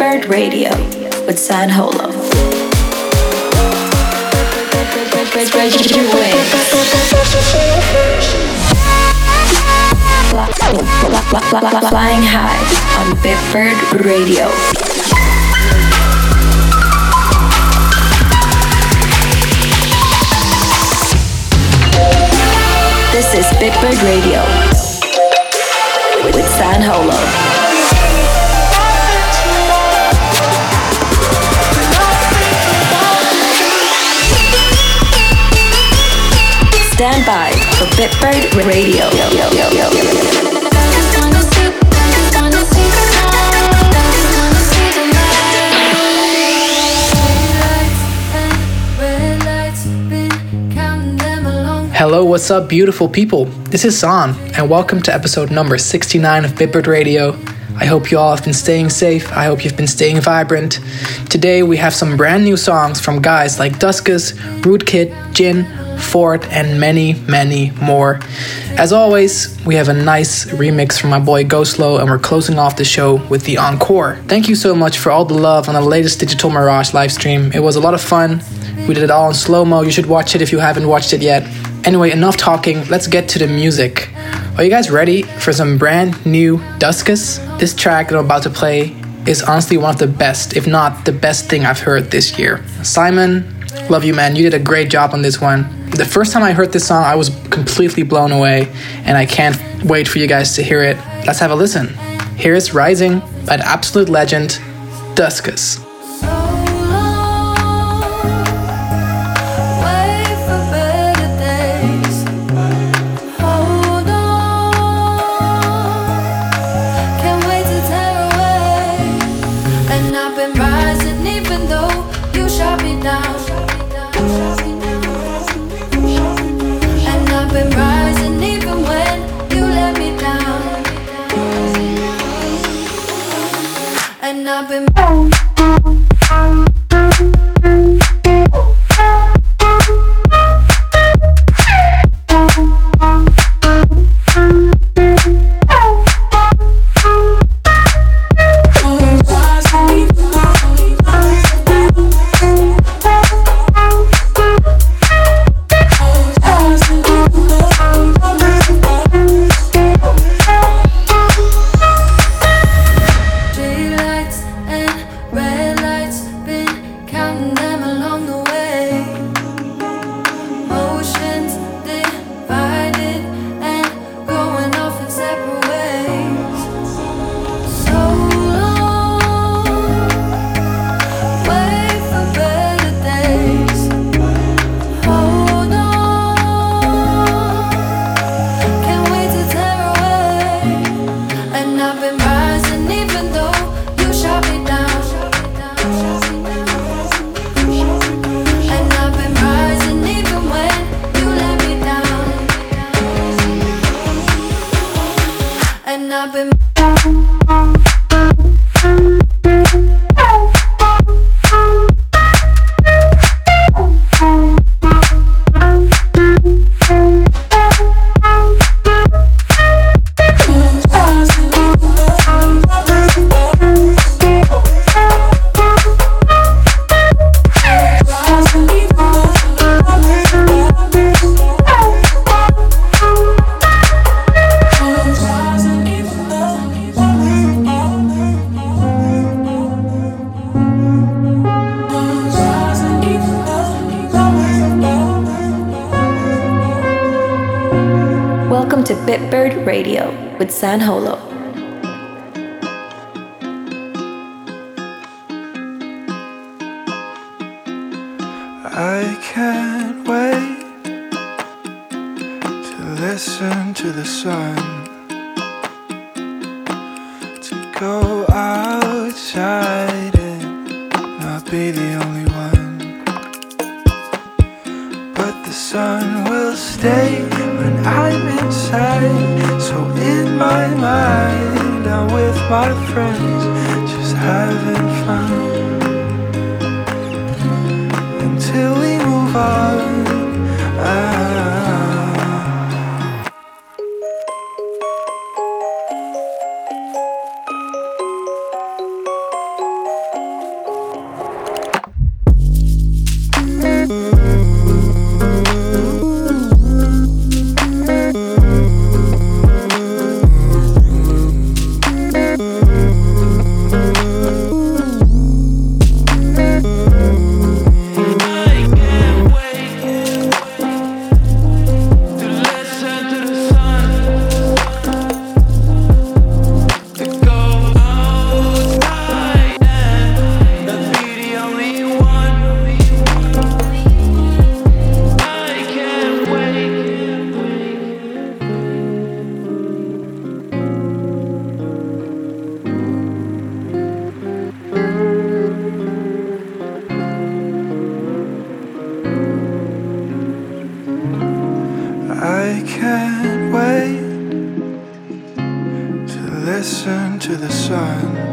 Bitbird Radio with San Holo. Flying high on Bitbird Radio. This is Bitbird Radio with San Holo. Stand by for Bitbird Radio. Hello, what's up, beautiful people? This is San, and welcome to episode number 69 of Bitbird Radio. I hope you all have been staying safe. I hope you've been staying vibrant. Today we have some brand new songs from guys like Duskus, Rootkit, Jin, Ford, and many, many more. As always, we have a nice remix from my boy GOSLO, and we're closing off the show with the encore. Thank you so much for all the love on the latest Digital Mirage live stream. It was a lot of fun. We did it all in slow mo. You should watch it if you haven't watched it yet. Anyway, enough talking. Let's get to the music. Are you guys ready for some brand new Duskus? This track that I'm about to play is honestly one of the best, if not the best thing I've heard this year. Simon, love you, man. You did a great job on this one. The first time I heard this song, I was completely blown away, and I can't wait for you guys to hear it. Let's have a listen. Here is Rising by the absolute legend, Duskus. San Holo. I can't wait to listen to the sun, the sun.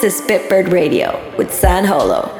This is Bitbird Radio with San Holo.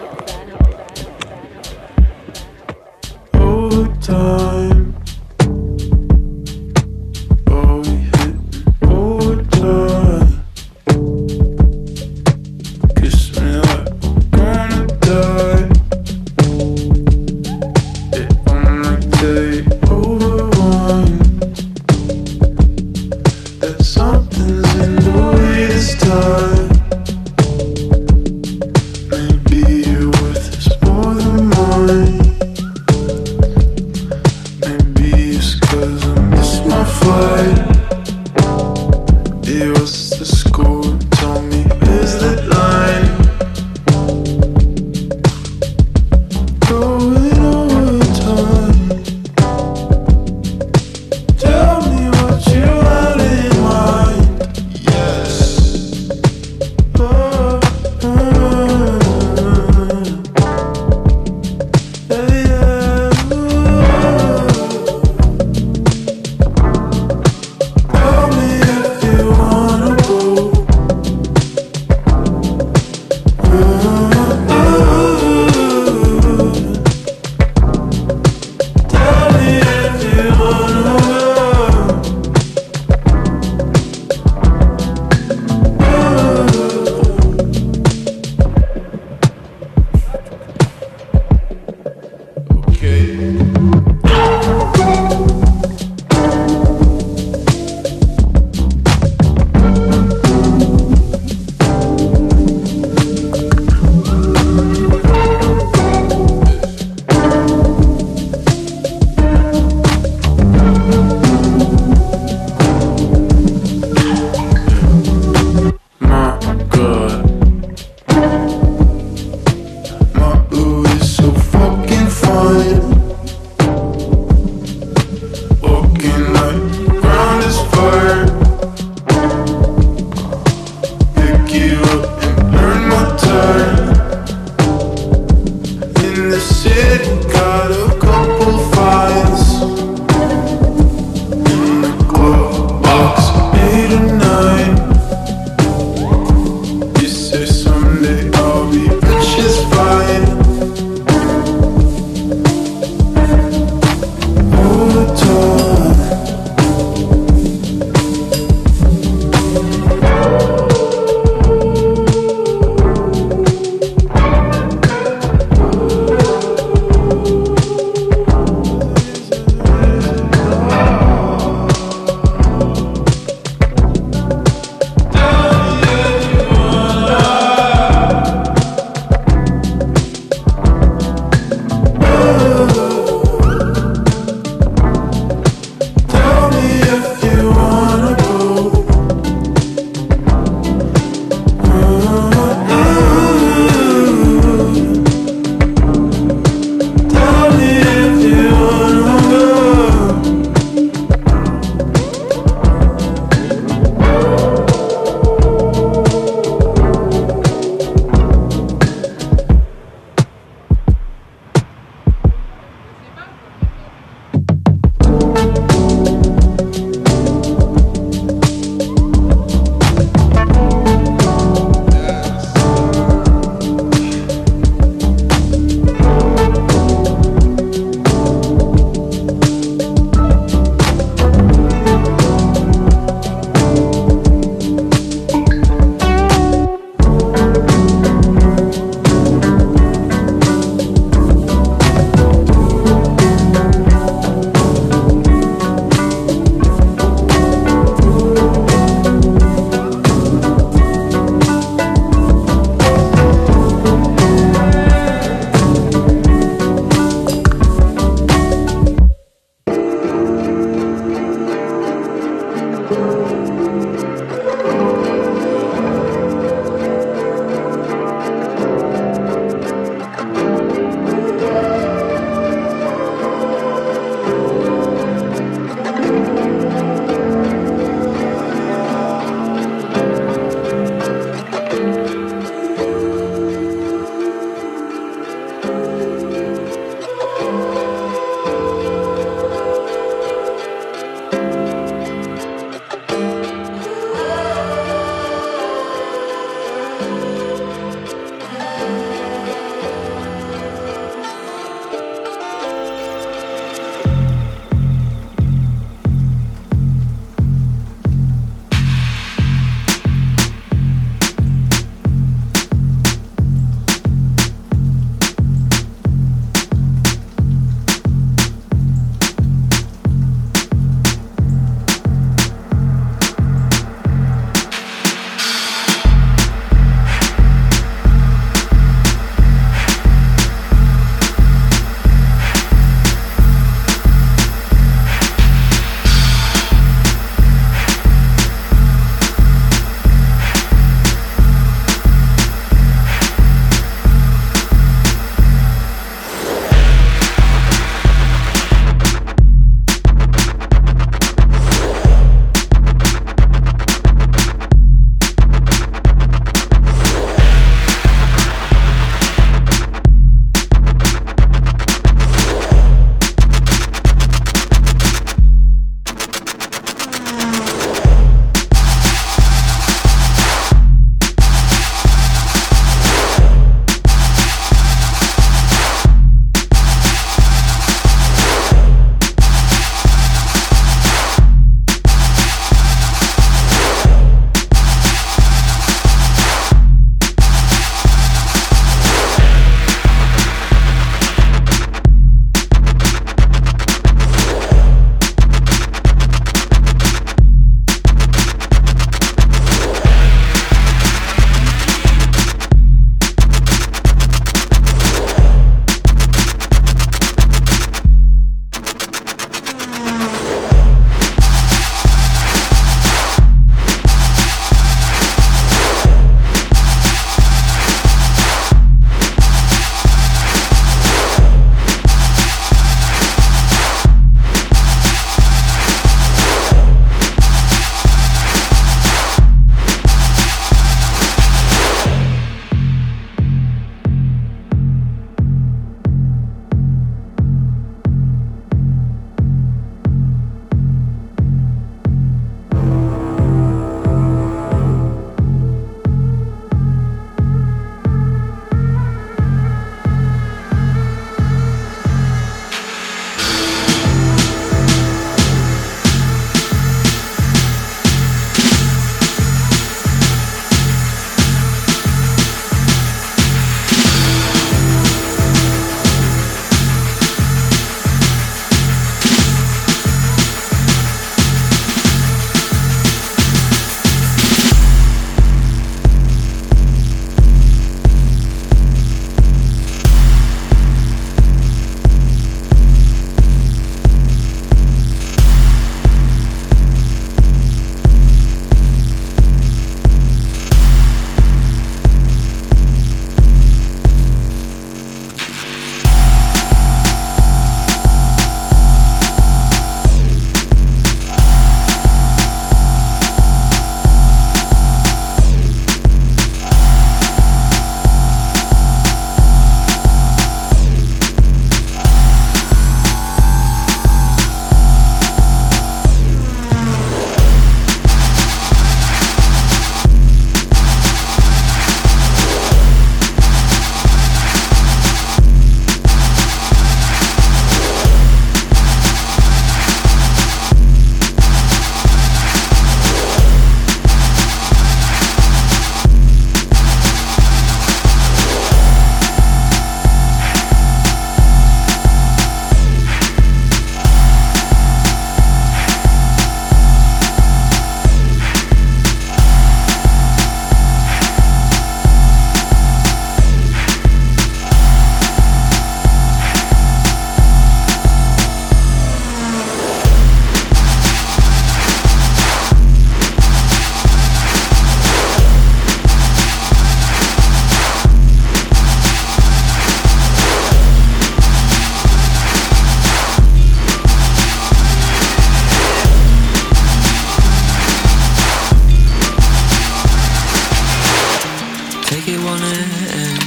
on end,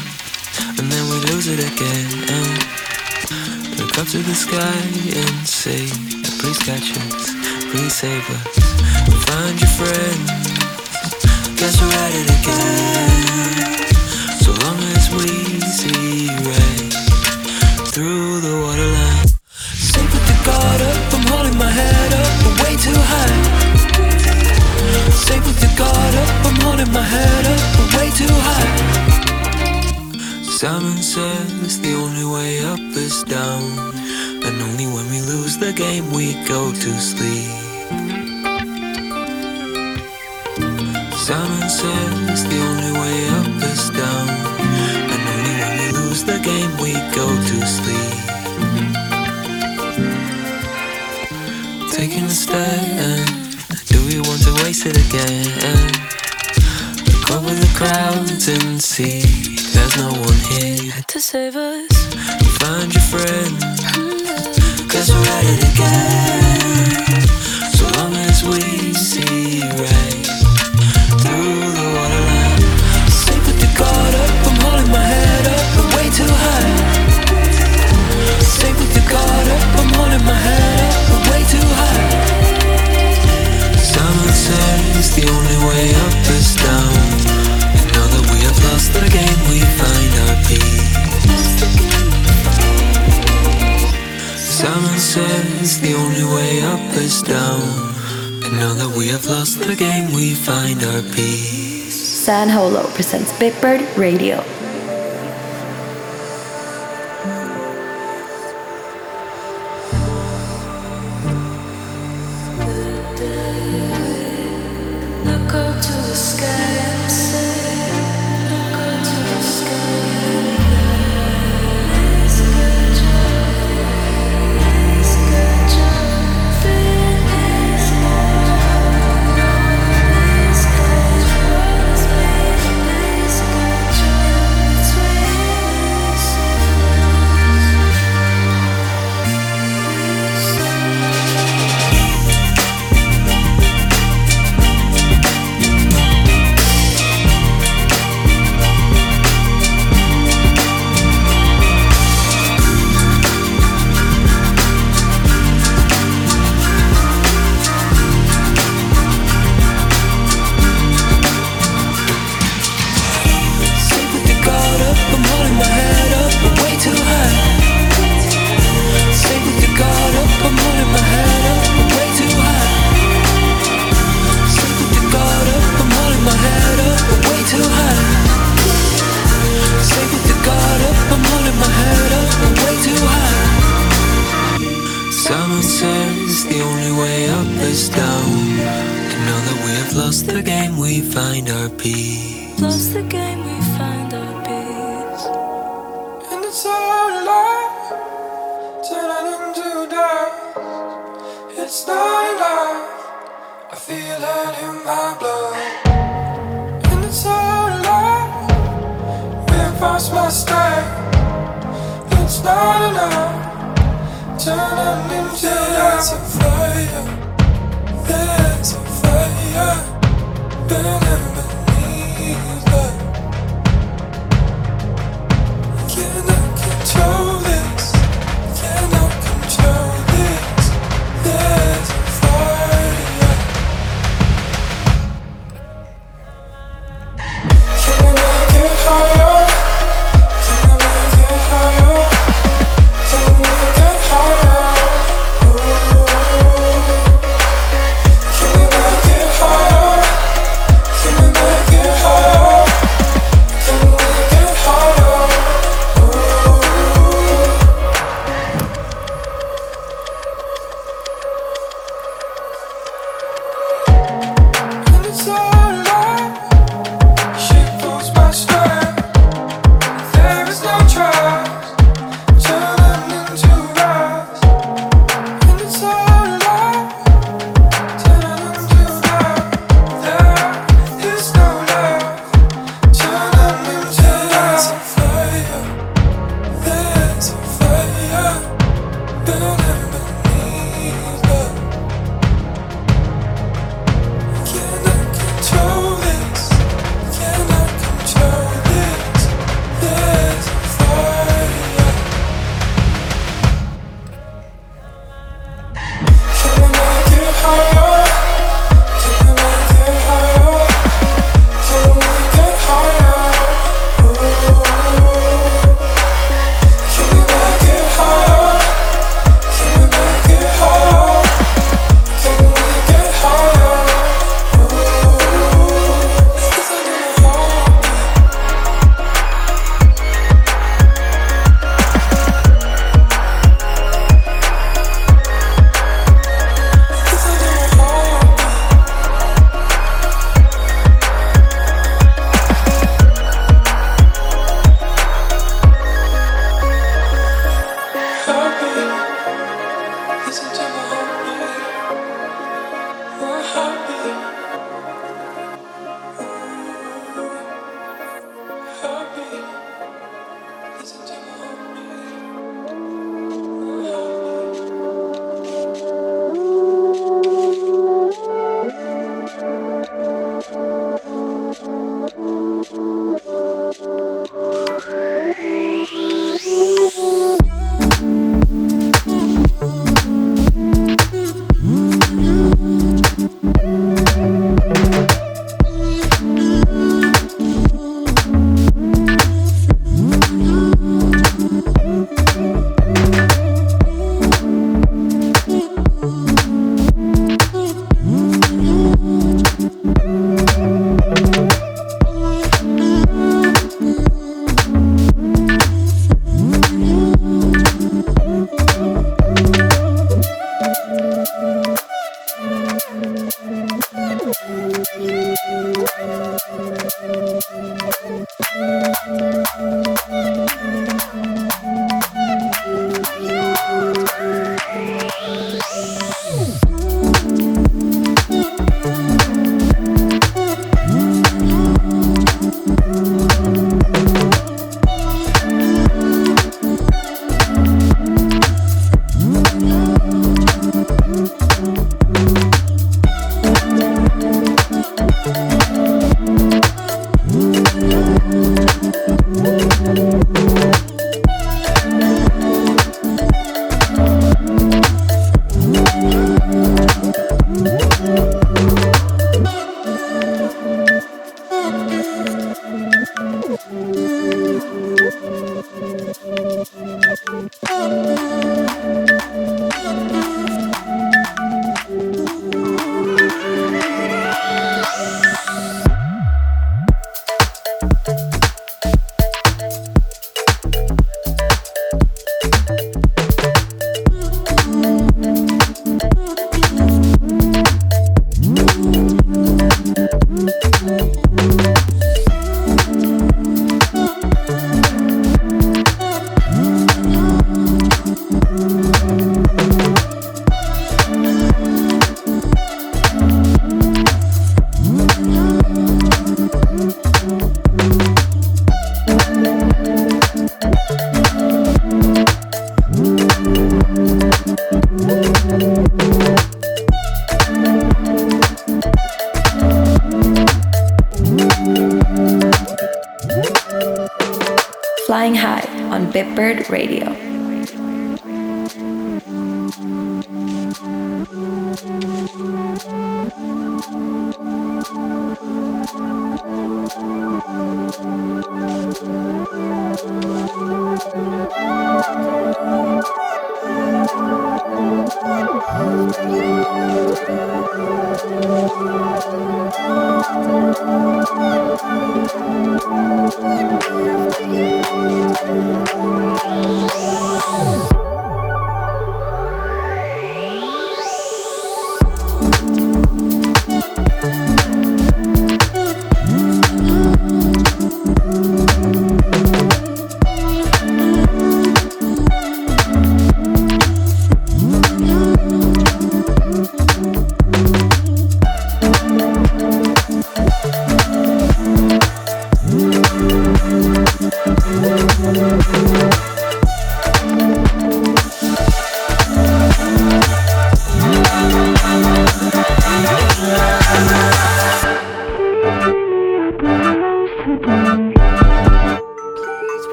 and then we lose it again. Look up to the sky and say, please catch us, please save us. Find your friends, guess we're at it again. So long as we see right through the waterline. Sink with the guard up, I'm holding my head up, but way too high. Safe with the guard up, I'm holding my head up, but way too high Simon says the only way up is down, and only when we lose the game we go to sleep. Simon says the only way up is down, and only when we lose the game we go to sleep. Taking a stand, do we want to waste it again? Look over the crowds and see there's no one here to save us. Find your friend, mm-hmm. cause we're at it again. So long as we says the only way up is down. And now that we have lost the game, we find our peace. San Holo presents Bitbird Radio. Look up to the skies. Bitbird Radio.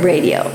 Radio.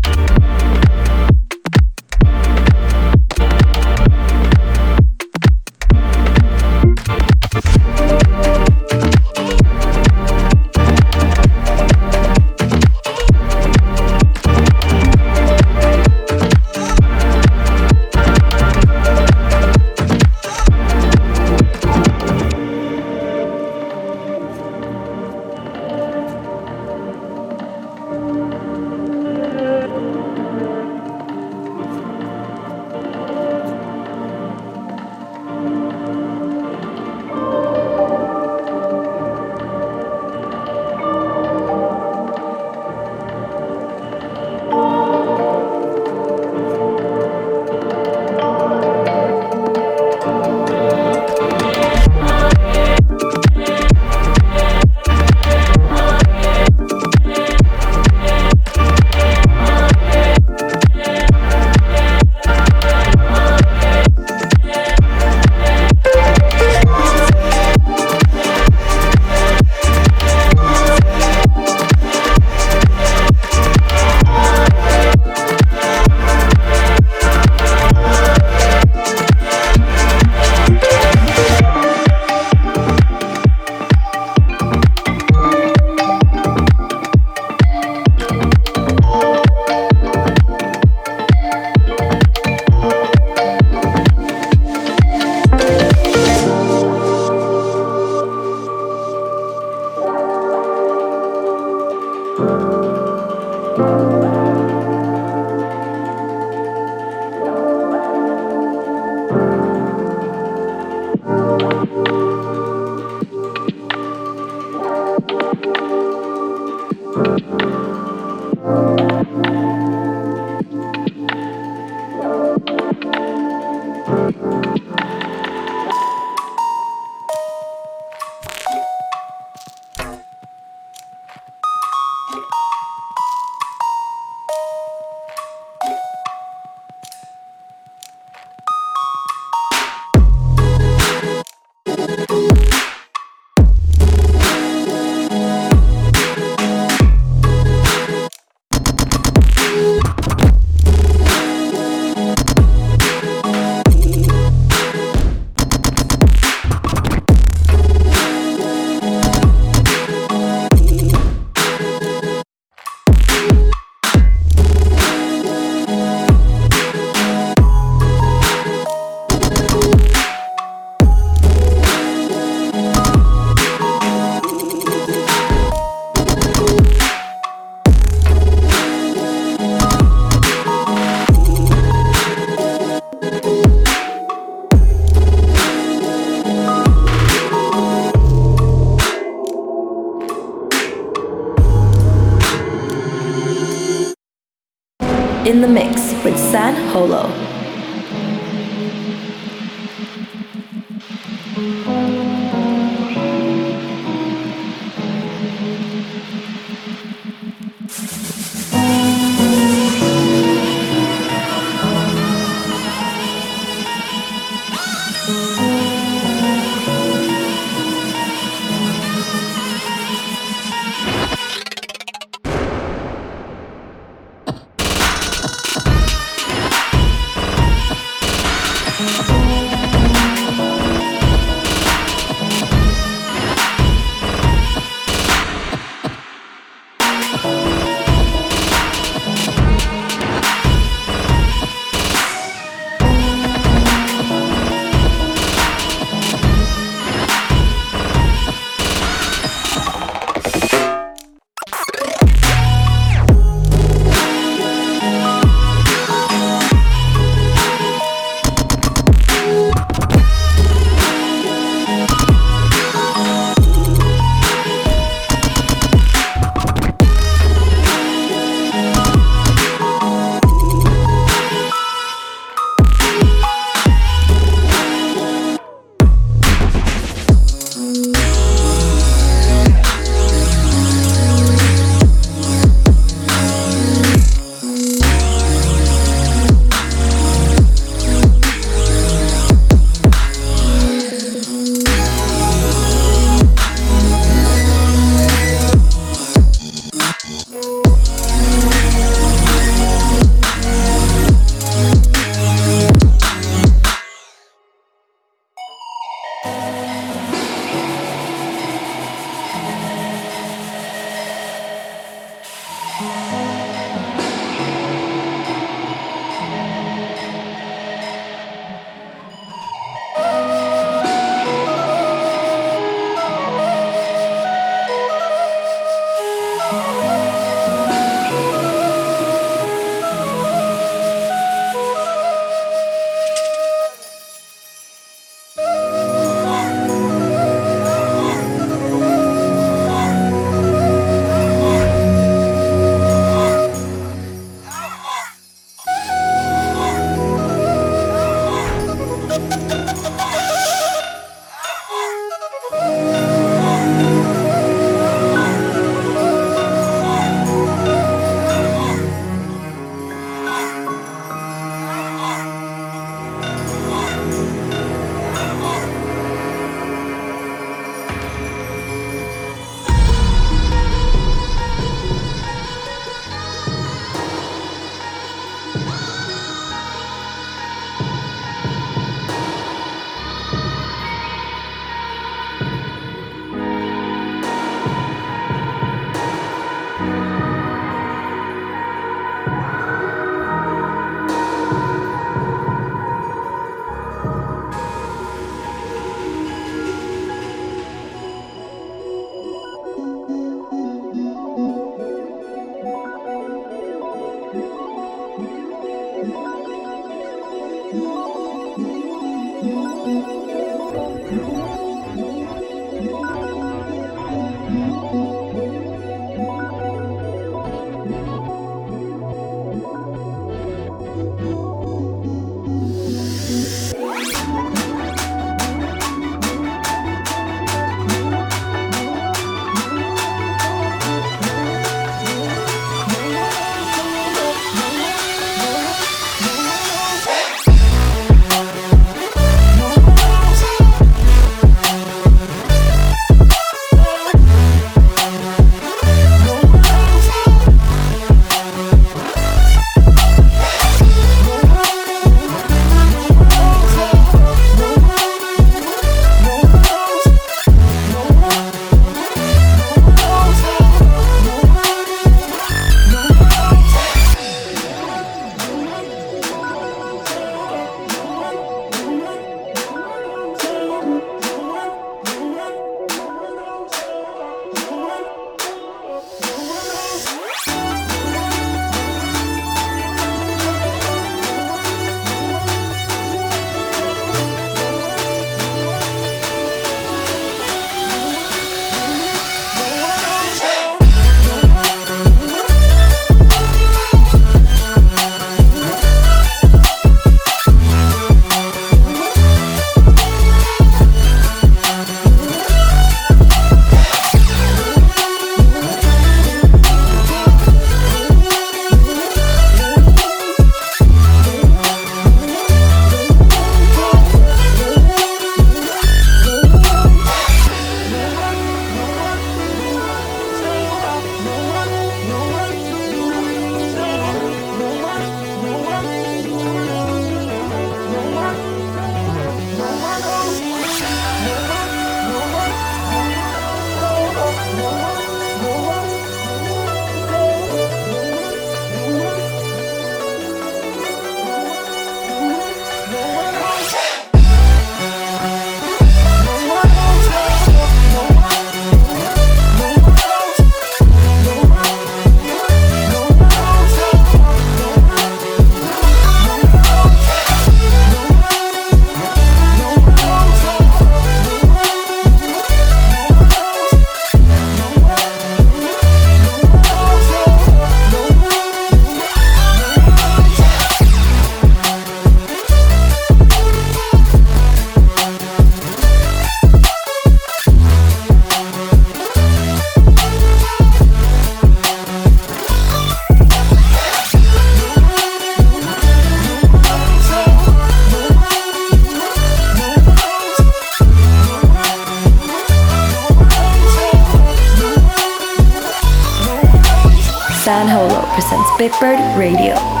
Presents Bitbird Radio.